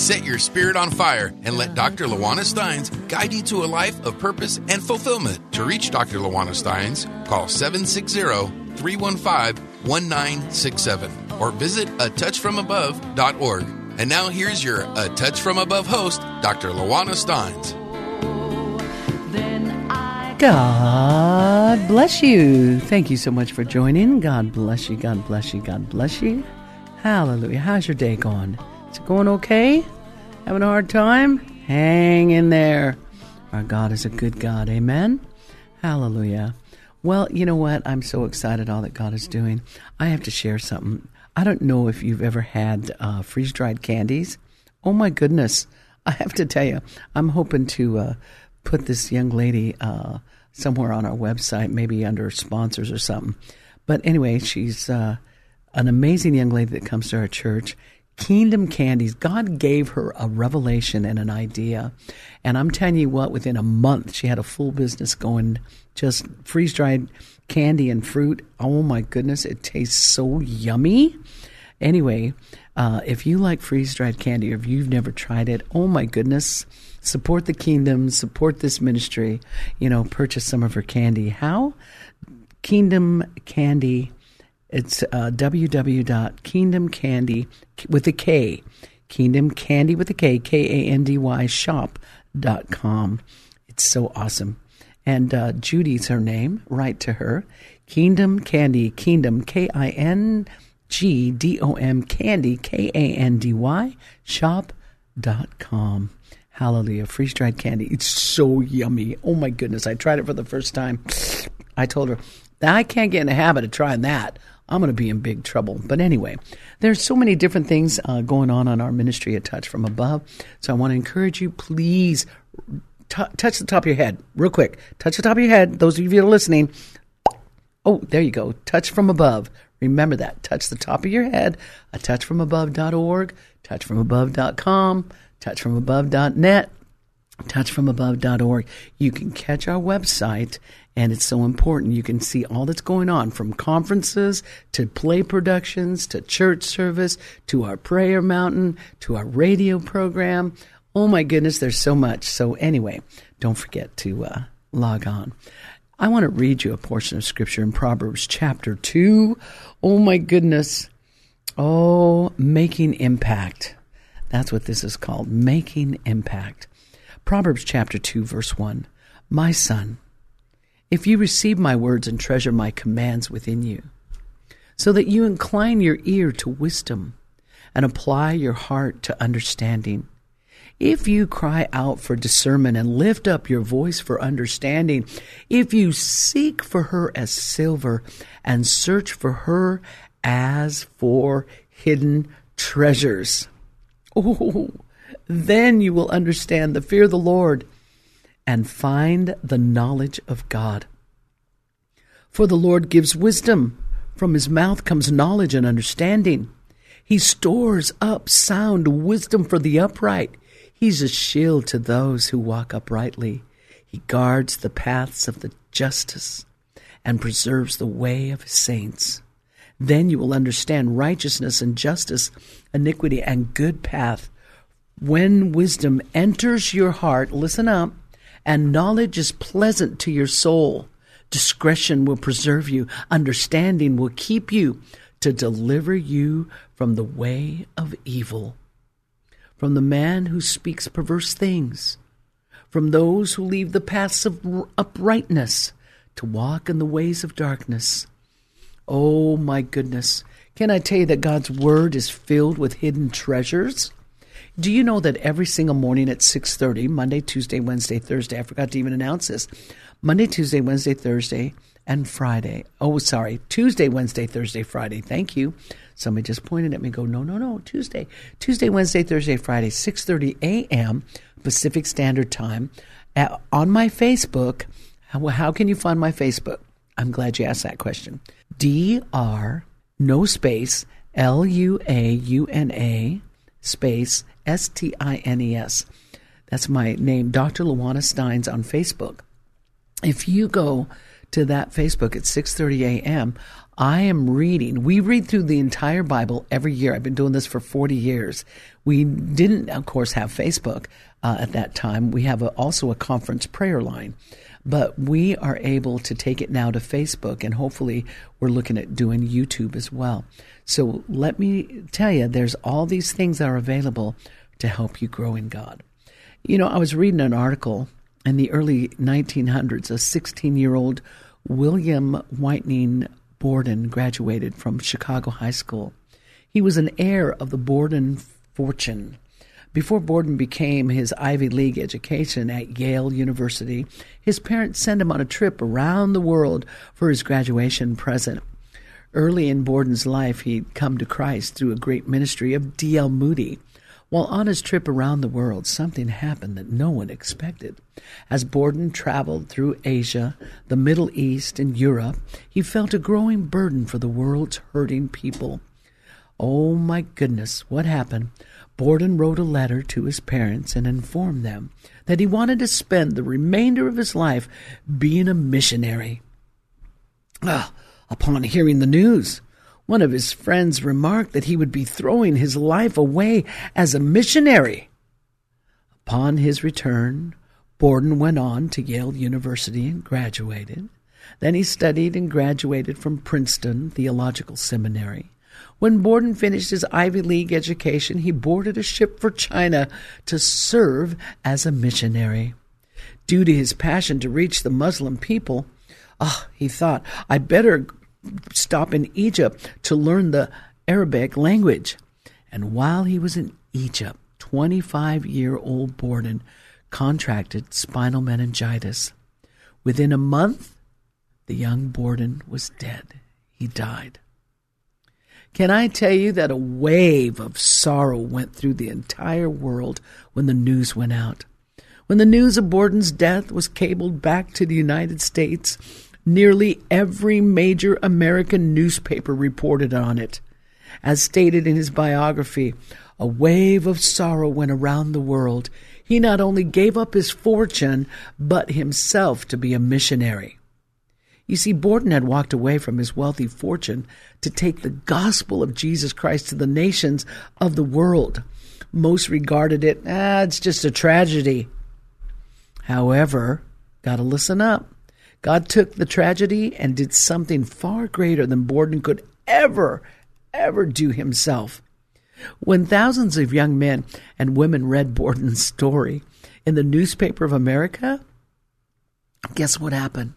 Set your spirit on fire and let uh-huh. Dr. Luauna Stines guide you to a life of purpose and fulfillment. To reach Dr. Luauna Stines, call 760 315 1967 or visit atouchfromabove.org. And now here's your A Touch From Above host, Dr. Luauna Stines. God bless you. Thank you so much for joining. God bless you. God bless you. God bless you. Hallelujah. How's your day going? Is it going okay? Having a hard time? Hang in there. Our God is a good God. Amen. Hallelujah. Well, you know what? I'm so excited all that God is doing. I have to share something. I don't know if you've ever had uh, freeze dried candies. Oh my goodness. I have to tell you, I'm hoping to uh, put this young lady uh, somewhere on our website, maybe under sponsors or something. But anyway, she's uh, an amazing young lady that comes to our church. Kingdom Candies, God gave her a revelation and an idea. And I'm telling you what, within a month, she had a full business going, just freeze dried candy and fruit. Oh my goodness, it tastes so yummy. Anyway, uh, if you like freeze dried candy or if you've never tried it, oh my goodness, support the kingdom, support this ministry, you know, purchase some of her candy. How? Kingdom Candy. It's uh, www.kingdomcandy with a K, Kingdom Candy with a K, K A N D Y shop.com. It's so awesome. And uh, Judy's her name. Write to her. Kingdom Candy, Kingdom, K I N G D O M Candy, K A N D Y shop.com. Hallelujah. Freeze dried candy. It's so yummy. Oh my goodness. I tried it for the first time. I told her, I can't get in the habit of trying that. I'm going to be in big trouble. But anyway, there's so many different things uh, going on on our ministry at Touch from Above. So I want to encourage you, please t- touch the top of your head real quick. Touch the top of your head. Those of you that are listening. Oh, there you go. Touch from above. Remember that. Touch the top of your head. A touchfromabove.org, touchfromabove.com, touchfromabove.net, touchfromabove.org. You can catch our website, and it's so important. You can see all that's going on from conferences to play productions to church service to our prayer mountain to our radio program. Oh my goodness, there's so much. So, anyway, don't forget to uh, log on. I want to read you a portion of scripture in Proverbs chapter 2. Oh my goodness. Oh, making impact. That's what this is called making impact. Proverbs chapter 2, verse 1. My son, if you receive my words and treasure my commands within you, so that you incline your ear to wisdom and apply your heart to understanding, if you cry out for discernment and lift up your voice for understanding, if you seek for her as silver and search for her as for hidden treasures, oh, then you will understand the fear of the Lord and find the knowledge of God. For the Lord gives wisdom, from his mouth comes knowledge and understanding. He stores up sound wisdom for the upright. He's a shield to those who walk uprightly. He guards the paths of the justice and preserves the way of his saints. Then you will understand righteousness and justice, iniquity and good path. When wisdom enters your heart, listen up, and knowledge is pleasant to your soul, discretion will preserve you, understanding will keep you to deliver you from the way of evil from the man who speaks perverse things, from those who leave the paths of uprightness to walk in the ways of darkness. Oh my goodness. Can I tell you that God's word is filled with hidden treasures? Do you know that every single morning at 6:30, Monday, Tuesday, Wednesday, Thursday, I forgot to even announce this. Monday, Tuesday, Wednesday, Thursday, and Friday. Oh, sorry, Tuesday, Wednesday, Thursday, Friday. Thank you. Somebody just pointed at me. Go, no, no, no. Tuesday, Tuesday, Wednesday, Thursday, Friday, six thirty a.m. Pacific Standard Time, at, on my Facebook. How, how can you find my Facebook? I'm glad you asked that question. D R no space L U A U N A space S T I N E S. That's my name, Dr. Luauna Stines on Facebook. If you go to that Facebook at 6:30 a.m., I am reading. We read through the entire Bible every year. I've been doing this for 40 years. We didn't, of course, have Facebook uh, at that time. We have a, also a conference prayer line, but we are able to take it now to Facebook, and hopefully, we're looking at doing YouTube as well. So let me tell you, there's all these things that are available to help you grow in God. You know, I was reading an article in the early 1900s. A 16 year old William Whiting Borden graduated from Chicago High School. He was an heir of the Borden fortune. Before Borden became his Ivy League education at Yale University, his parents sent him on a trip around the world for his graduation present. Early in Borden's life, he'd come to Christ through a great ministry of D.L. Moody. While on his trip around the world, something happened that no one expected. As Borden traveled through Asia, the Middle East, and Europe, he felt a growing burden for the world's hurting people. Oh my goodness, what happened? Borden wrote a letter to his parents and informed them that he wanted to spend the remainder of his life being a missionary. Ah, upon hearing the news, one of his friends remarked that he would be throwing his life away as a missionary. Upon his return, Borden went on to Yale University and graduated. Then he studied and graduated from Princeton Theological Seminary. When Borden finished his Ivy League education, he boarded a ship for China to serve as a missionary. Due to his passion to reach the Muslim people, ah, he thought, I better stop in Egypt to learn the Arabic language. And while he was in Egypt, 25 year old Borden contracted spinal meningitis. Within a month, the young Borden was dead. He died. Can I tell you that a wave of sorrow went through the entire world when the news went out? When the news of Borden's death was cabled back to the United States, nearly every major American newspaper reported on it. As stated in his biography, a wave of sorrow went around the world. He not only gave up his fortune, but himself to be a missionary. You see, Borden had walked away from his wealthy fortune to take the gospel of Jesus Christ to the nations of the world. Most regarded it, ah, it's just a tragedy. However, gotta listen up. God took the tragedy and did something far greater than Borden could ever, ever do himself. When thousands of young men and women read Borden's story in the newspaper of America, guess what happened?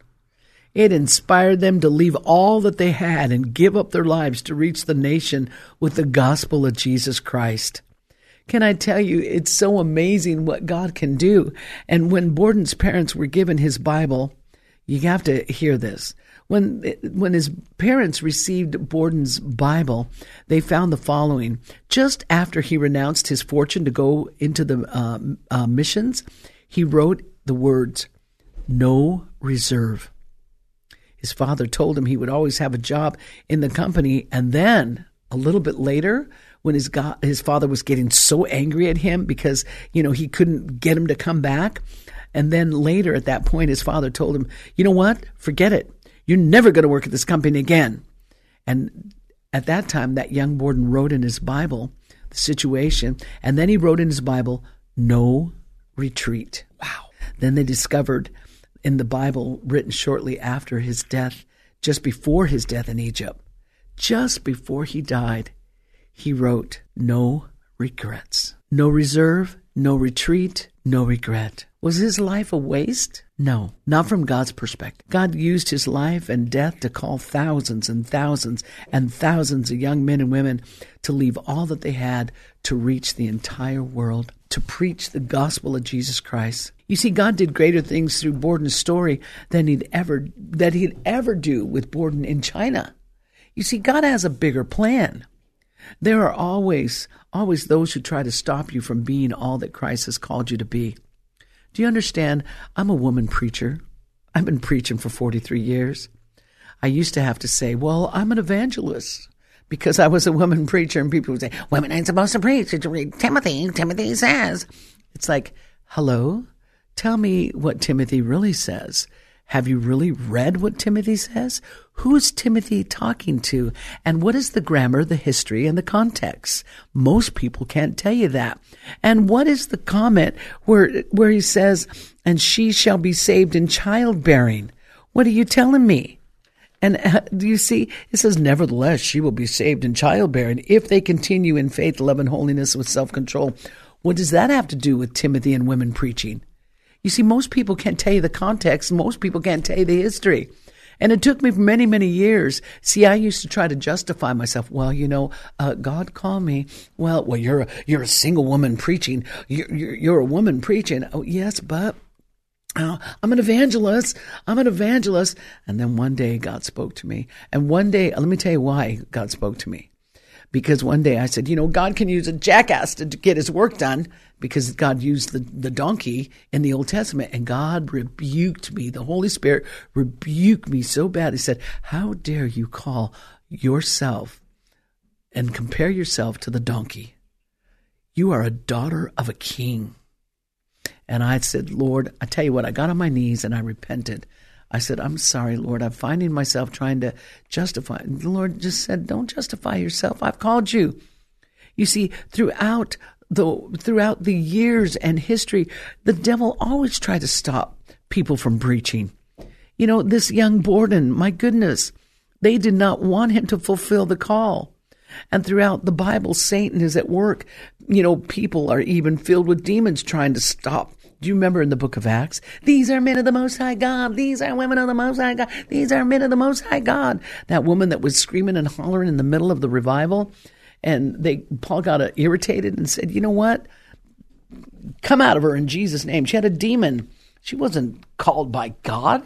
It inspired them to leave all that they had and give up their lives to reach the nation with the gospel of Jesus Christ. Can I tell you, it's so amazing what God can do. And when Borden's parents were given his Bible, you have to hear this. When when his parents received Borden's Bible, they found the following: just after he renounced his fortune to go into the uh, uh, missions, he wrote the words "No reserve." His father told him he would always have a job in the company. And then a little bit later, when his his father was getting so angry at him because you know he couldn't get him to come back, and then later at that point, his father told him, "You know what? Forget it. You're never going to work at this company again." And at that time, that young Borden wrote in his Bible the situation, and then he wrote in his Bible, "No retreat." Wow. Then they discovered in the Bible written shortly after his death, just before his death in Egypt, just before he died, he wrote, No regrets, no reserve, no retreat, no regret. Was his life a waste? No, not from God's perspective. God used his life and death to call thousands and thousands and thousands of young men and women to leave all that they had to reach the entire world, to preach the gospel of Jesus Christ. You see, God did greater things through Borden's story than he'd ever that he'd ever do with Borden in China. You see, God has a bigger plan. There are always, always those who try to stop you from being all that Christ has called you to be. Do you understand? I'm a woman preacher. I've been preaching for 43 years. I used to have to say, well, I'm an evangelist because I was a woman preacher and people would say, women ain't supposed to preach. Did you read Timothy? Timothy says. It's like, hello? Tell me what Timothy really says. Have you really read what Timothy says? Who's Timothy talking to? And what is the grammar, the history, and the context? Most people can't tell you that. And what is the comment where, where he says, and she shall be saved in childbearing? What are you telling me? And uh, do you see? It says, nevertheless, she will be saved in childbearing if they continue in faith, love, and holiness with self control. What does that have to do with Timothy and women preaching? You see, most people can't tell you the context. Most people can't tell you the history. And it took me many, many years. See, I used to try to justify myself. Well, you know, uh, God called me. Well, well, you're a, you're a single woman preaching. You're, you're, you're a woman preaching. Oh, yes, but uh, I'm an evangelist. I'm an evangelist. And then one day God spoke to me. And one day, let me tell you why God spoke to me because one day I said, you know, God can use a jackass to get his work done because God used the, the donkey in the Old Testament and God rebuked me. The Holy Spirit rebuked me so bad. He said, how dare you call yourself and compare yourself to the donkey? You are a daughter of a king. And I said, Lord, I tell you what, I got on my knees and I repented. I said, I'm sorry, Lord. I'm finding myself trying to justify. The Lord just said, Don't justify yourself. I've called you. You see, throughout the throughout the years and history, the devil always tried to stop people from preaching. You know, this young Borden, my goodness, they did not want him to fulfill the call. And throughout the Bible, Satan is at work. You know, people are even filled with demons trying to stop do you remember in the book of Acts? These are men of the Most High God. These are women of the Most High God. These are men of the Most High God. That woman that was screaming and hollering in the middle of the revival. And they, Paul got uh, irritated and said, you know what? Come out of her in Jesus' name. She had a demon. She wasn't called by God.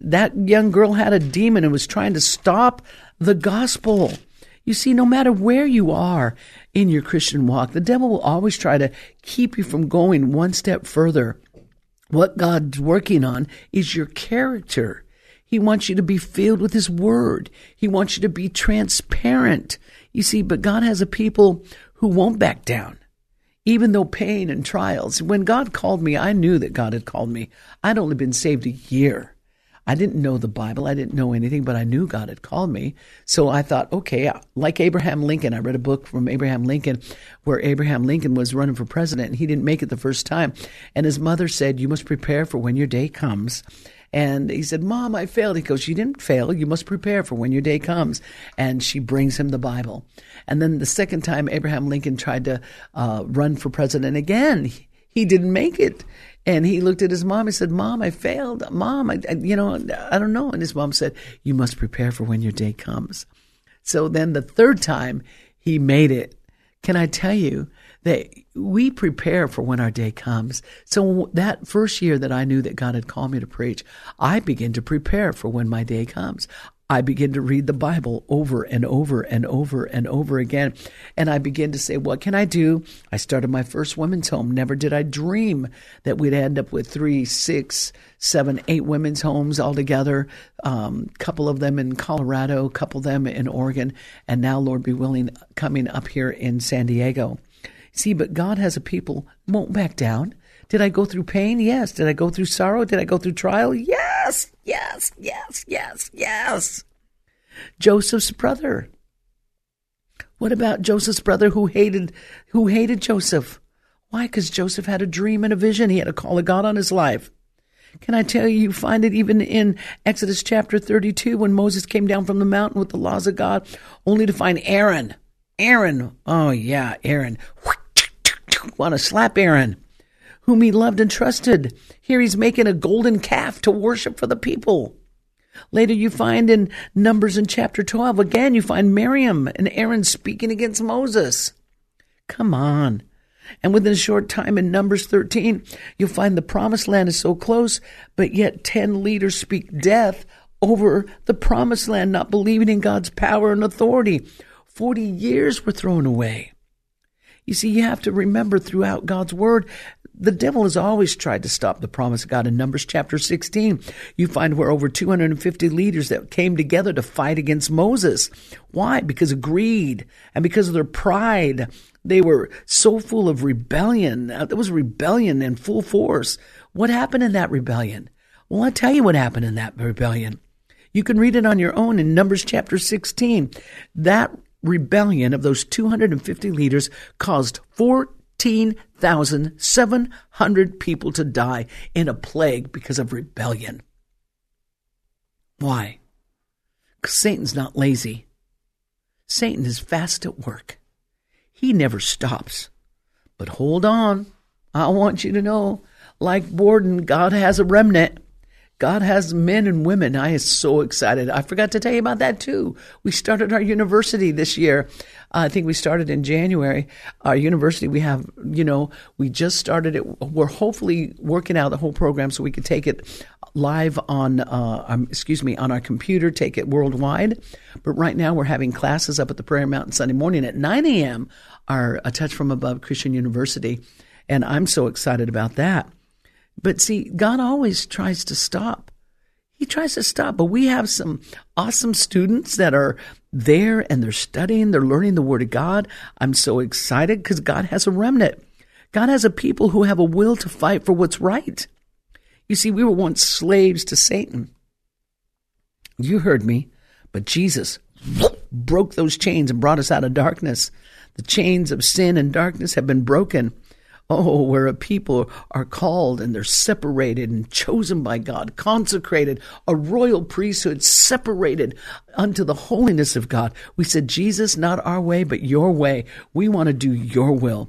That young girl had a demon and was trying to stop the gospel. You see, no matter where you are in your Christian walk. The devil will always try to keep you from going one step further. What God's working on is your character. He wants you to be filled with His Word. He wants you to be transparent. You see, but God has a people who won't back down, even though pain and trials. When God called me, I knew that God had called me. I'd only been saved a year. I didn't know the Bible. I didn't know anything, but I knew God had called me. So I thought, okay, like Abraham Lincoln, I read a book from Abraham Lincoln where Abraham Lincoln was running for president and he didn't make it the first time. And his mother said, you must prepare for when your day comes. And he said, Mom, I failed. He goes, You didn't fail. You must prepare for when your day comes. And she brings him the Bible. And then the second time Abraham Lincoln tried to uh, run for president again, he didn't make it. And he looked at his mom and said, Mom, I failed. Mom, I, I, you know, I don't know. And his mom said, You must prepare for when your day comes. So then the third time he made it. Can I tell you that we prepare for when our day comes? So that first year that I knew that God had called me to preach, I began to prepare for when my day comes. I begin to read the Bible over and over and over and over again. And I begin to say, what can I do? I started my first women's home. Never did I dream that we'd end up with three, six, seven, eight women's homes altogether. A um, couple of them in Colorado, a couple of them in Oregon, and now, Lord be willing, coming up here in San Diego. See, but God has a people won't back down. Did I go through pain? Yes. Did I go through sorrow? Did I go through trial? Yes, yes, yes, yes, yes. Yes. Joseph's brother. What about Joseph's brother who hated who hated Joseph? Why? Because Joseph had a dream and a vision. He had a call of God on his life. Can I tell you, you find it even in Exodus chapter 32 when Moses came down from the mountain with the laws of God, only to find Aaron. Aaron. Oh, yeah, Aaron. Want to slap Aaron whom he loved and trusted. Here he's making a golden calf to worship for the people. Later you find in Numbers in chapter 12, again you find Miriam and Aaron speaking against Moses. Come on. And within a short time in Numbers 13, you'll find the promised land is so close, but yet 10 leaders speak death over the promised land, not believing in God's power and authority. 40 years were thrown away. You see, you have to remember throughout God's word, the devil has always tried to stop the promise of God. In Numbers chapter 16, you find where over 250 leaders that came together to fight against Moses. Why? Because of greed and because of their pride. They were so full of rebellion. Uh, there was rebellion in full force. What happened in that rebellion? Well, I'll tell you what happened in that rebellion. You can read it on your own in Numbers chapter 16. That rebellion of those 250 leaders caused 14,700 people to die in a plague because of rebellion. Why? Because Satan's not lazy. Satan is fast at work. He never stops. But hold on. I want you to know, like Borden, God has a remnant. God has men and women. I am so excited. I forgot to tell you about that too. We started our university this year. I think we started in January. Our university, we have, you know, we just started it. We're hopefully working out the whole program so we could take it live on, uh, um, excuse me, on our computer, take it worldwide. But right now we're having classes up at the Prayer Mountain Sunday morning at 9 a.m. Our A Touch from Above Christian University. And I'm so excited about that. But see, God always tries to stop. He tries to stop, but we have some awesome students that are there and they're studying, they're learning the Word of God. I'm so excited because God has a remnant. God has a people who have a will to fight for what's right. You see, we were once slaves to Satan. You heard me, but Jesus broke those chains and brought us out of darkness. The chains of sin and darkness have been broken. Oh, where a people are called and they're separated and chosen by God, consecrated, a royal priesthood, separated unto the holiness of God. We said, Jesus, not our way, but your way. We want to do your will.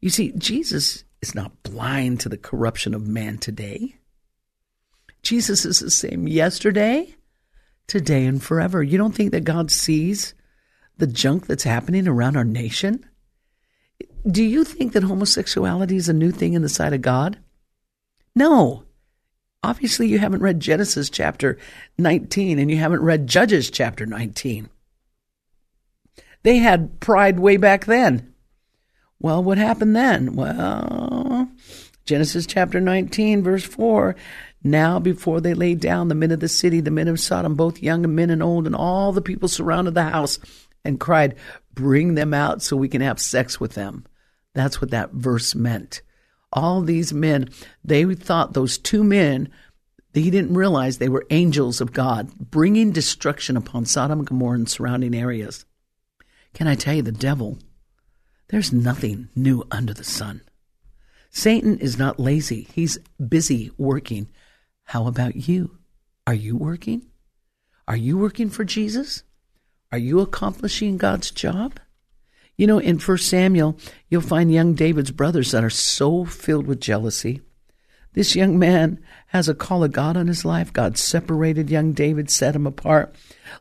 You see, Jesus is not blind to the corruption of man today. Jesus is the same yesterday, today, and forever. You don't think that God sees the junk that's happening around our nation? Do you think that homosexuality is a new thing in the sight of God? No. Obviously, you haven't read Genesis chapter 19 and you haven't read Judges chapter 19. They had pride way back then. Well, what happened then? Well, Genesis chapter 19, verse 4. Now, before they laid down, the men of the city, the men of Sodom, both young and men and old, and all the people surrounded the house and cried, Bring them out so we can have sex with them. That's what that verse meant. All these men, they thought those two men, he didn't realize they were angels of God, bringing destruction upon Sodom and Gomorrah and surrounding areas. Can I tell you, the devil, there's nothing new under the sun. Satan is not lazy, he's busy working. How about you? Are you working? Are you working for Jesus? Are you accomplishing God's job? You know, in 1 Samuel, you'll find young David's brothers that are so filled with jealousy. This young man has a call of God on his life. God separated young David, set him apart.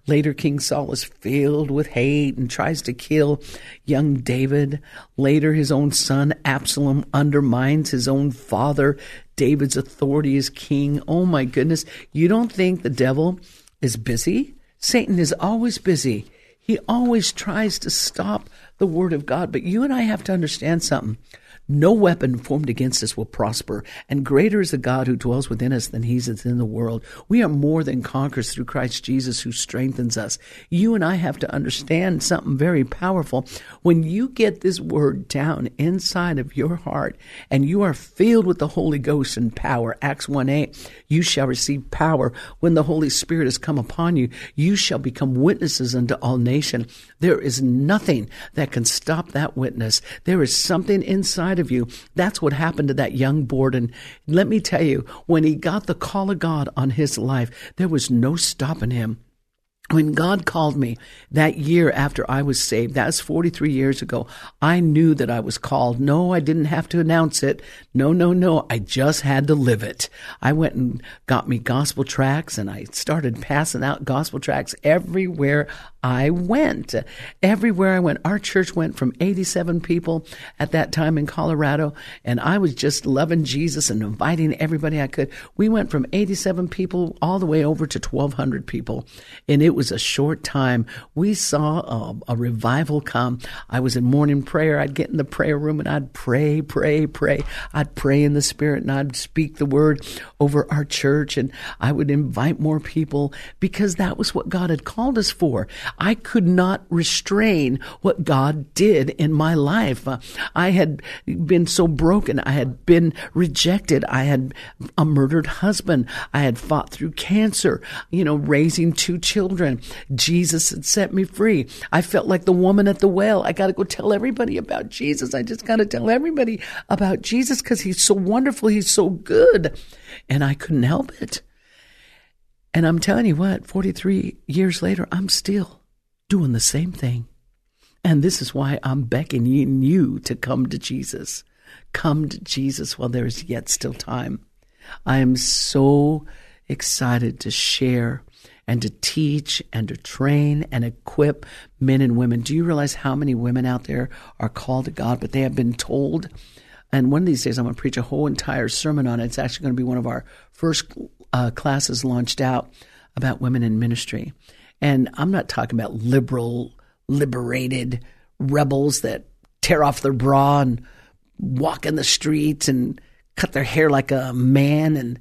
Later, King Saul is filled with hate and tries to kill young David. Later, his own son Absalom undermines his own father, David's authority as king. Oh my goodness. You don't think the devil is busy? Satan is always busy. He always tries to stop the word of God. But you and I have to understand something. No weapon formed against us will prosper, and greater is the God who dwells within us than he that's in the world. We are more than conquerors through Christ Jesus who strengthens us. You and I have to understand something very powerful. When you get this word down inside of your heart and you are filled with the Holy Ghost and power, Acts 1 8, you shall receive power when the Holy Spirit has come upon you. You shall become witnesses unto all nation. There is nothing that can stop that witness. There is something inside inside of you. That's what happened to that young Borden. Let me tell you, when he got the call of God on his life, there was no stopping him when God called me that year after I was saved, that was 43 years ago, I knew that I was called. No, I didn't have to announce it. No, no, no. I just had to live it. I went and got me gospel tracts and I started passing out gospel tracts everywhere I went. Everywhere I went, our church went from 87 people at that time in Colorado, and I was just loving Jesus and inviting everybody I could. We went from 87 people all the way over to 1,200 people, and it was a short time. We saw a, a revival come. I was in morning prayer. I'd get in the prayer room and I'd pray, pray, pray. I'd pray in the Spirit and I'd speak the word over our church, and I would invite more people because that was what God had called us for. I could not restrain what God did in my life. I had been so broken. I had been rejected. I had a murdered husband. I had fought through cancer, you know, raising two children. Jesus had set me free. I felt like the woman at the well. I got to go tell everybody about Jesus. I just got to tell everybody about Jesus because he's so wonderful. He's so good. And I couldn't help it. And I'm telling you what, 43 years later, I'm still doing the same thing. And this is why I'm beckoning you to come to Jesus. Come to Jesus while there is yet still time. I am so excited to share and to teach and to train and equip men and women. Do you realize how many women out there are called to God, but they have been told? And one of these days, I'm going to preach a whole entire sermon on it. It's actually going to be one of our first uh, classes launched out about women in ministry. And I'm not talking about liberal, liberated rebels that tear off their bra and walk in the streets and cut their hair like a man and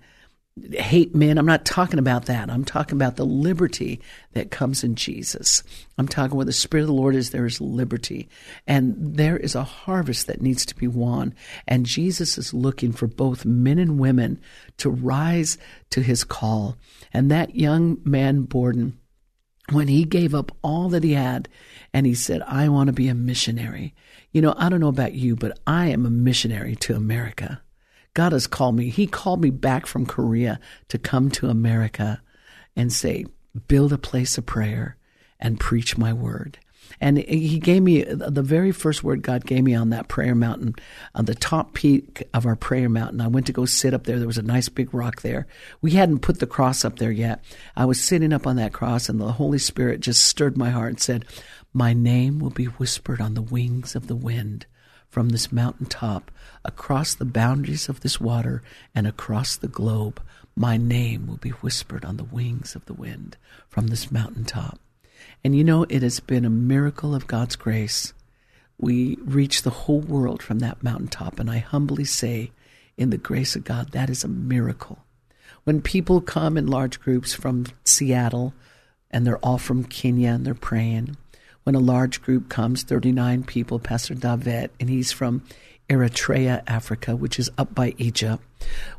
hate men. I'm not talking about that. I'm talking about the liberty that comes in Jesus. I'm talking where the Spirit of the Lord is, there is liberty. And there is a harvest that needs to be won. And Jesus is looking for both men and women to rise to his call. And that young man, Borden, when he gave up all that he had and he said, I want to be a missionary. You know, I don't know about you, but I am a missionary to America. God has called me. He called me back from Korea to come to America and say, build a place of prayer and preach my word. And he gave me the very first word God gave me on that prayer mountain, on the top peak of our prayer mountain. I went to go sit up there. There was a nice big rock there. We hadn't put the cross up there yet. I was sitting up on that cross, and the Holy Spirit just stirred my heart and said, My name will be whispered on the wings of the wind from this mountaintop, across the boundaries of this water, and across the globe. My name will be whispered on the wings of the wind from this mountaintop. And you know, it has been a miracle of God's grace. We reach the whole world from that mountaintop, and I humbly say, in the grace of God, that is a miracle. When people come in large groups from Seattle, and they're all from Kenya and they're praying, when a large group comes, 39 people, Pastor Davet, and he's from Eritrea, Africa, which is up by Egypt.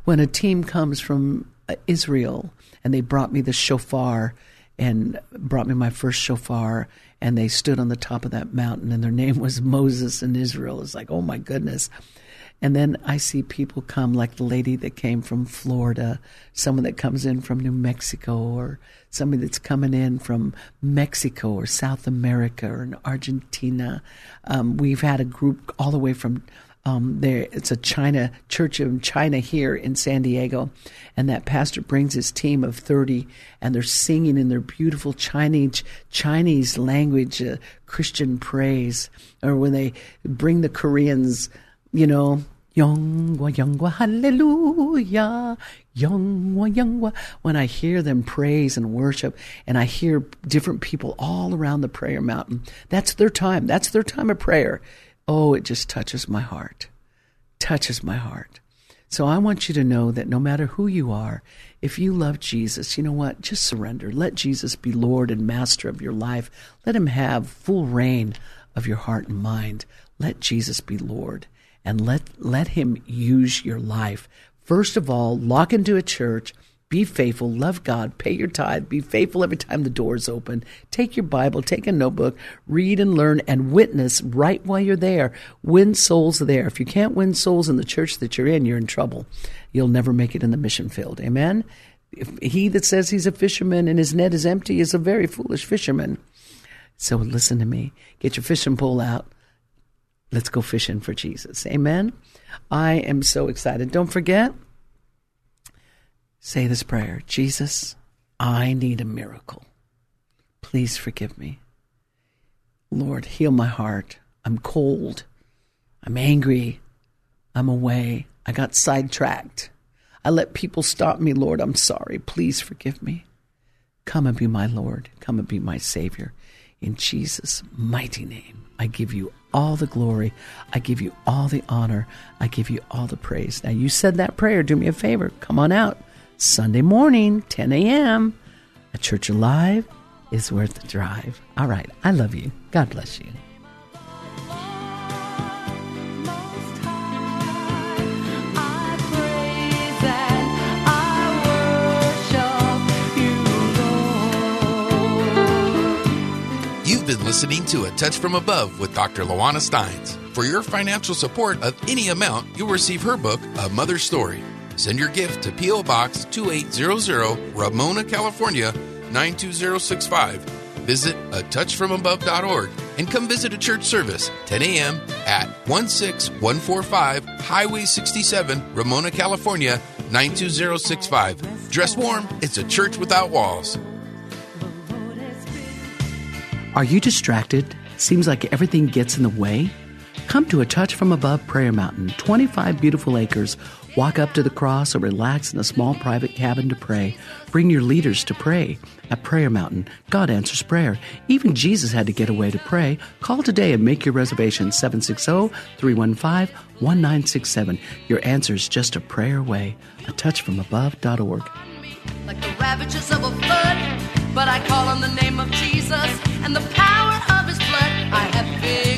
When a team comes from uh, Israel and they brought me the shofar and brought me my first shofar and they stood on the top of that mountain and their name was Moses and Israel. It's like, oh my goodness. And then I see people come, like the lady that came from Florida, someone that comes in from New Mexico, or somebody that's coming in from Mexico or South America or in Argentina. Um, we've had a group all the way from um, there. It's a China church in China here in San Diego, and that pastor brings his team of thirty, and they're singing in their beautiful Chinese Chinese language uh, Christian praise, or when they bring the Koreans you know, Yongwa, Yongwa, hallelujah, Yongwa, Yongwa. When I hear them praise and worship, and I hear different people all around the prayer mountain, that's their time. That's their time of prayer. Oh, it just touches my heart. Touches my heart. So I want you to know that no matter who you are, if you love Jesus, you know what? Just surrender. Let Jesus be Lord and Master of your life. Let him have full reign of your heart and mind. Let Jesus be Lord and let let him use your life. First of all, lock into a church, be faithful, love God, pay your tithe, be faithful every time the door is open. Take your Bible, take a notebook, read and learn and witness right while you're there. Win souls there. If you can't win souls in the church that you're in, you're in trouble. You'll never make it in the mission field. Amen. If he that says he's a fisherman and his net is empty is a very foolish fisherman. So listen to me. Get your fishing pole out Let's go fishing for Jesus. Amen. I am so excited. Don't forget, say this prayer Jesus, I need a miracle. Please forgive me. Lord, heal my heart. I'm cold. I'm angry. I'm away. I got sidetracked. I let people stop me, Lord. I'm sorry. Please forgive me. Come and be my Lord. Come and be my Savior. In Jesus' mighty name, I give you all the glory. I give you all the honor. I give you all the praise. Now, you said that prayer. Do me a favor. Come on out. Sunday morning, 10 a.m. A church alive is worth the drive. All right. I love you. God bless you. You've been listening to A Touch from Above with Dr. Luauna Stines. For your financial support of any amount, you'll receive her book, A Mother's Story. Send your gift to P.O. Box 2800, Ramona, California 92065. Visit a touchfromabove.org and come visit a church service 10 a.m. at 16145 Highway 67, Ramona, California 92065. Dress warm, it's a church without walls. Are you distracted? Seems like everything gets in the way? Come to a Touch from Above Prayer Mountain, 25 beautiful acres. Walk up to the cross or relax in a small private cabin to pray. Bring your leaders to pray. At Prayer Mountain, God answers prayer. Even Jesus had to get away to pray. Call today and make your reservation 760 315 1967. Your answer is just a prayer away. A touchfromabove.org. like the ravages of a flood. But I call on the name of Jesus and the power of his blood. I have victory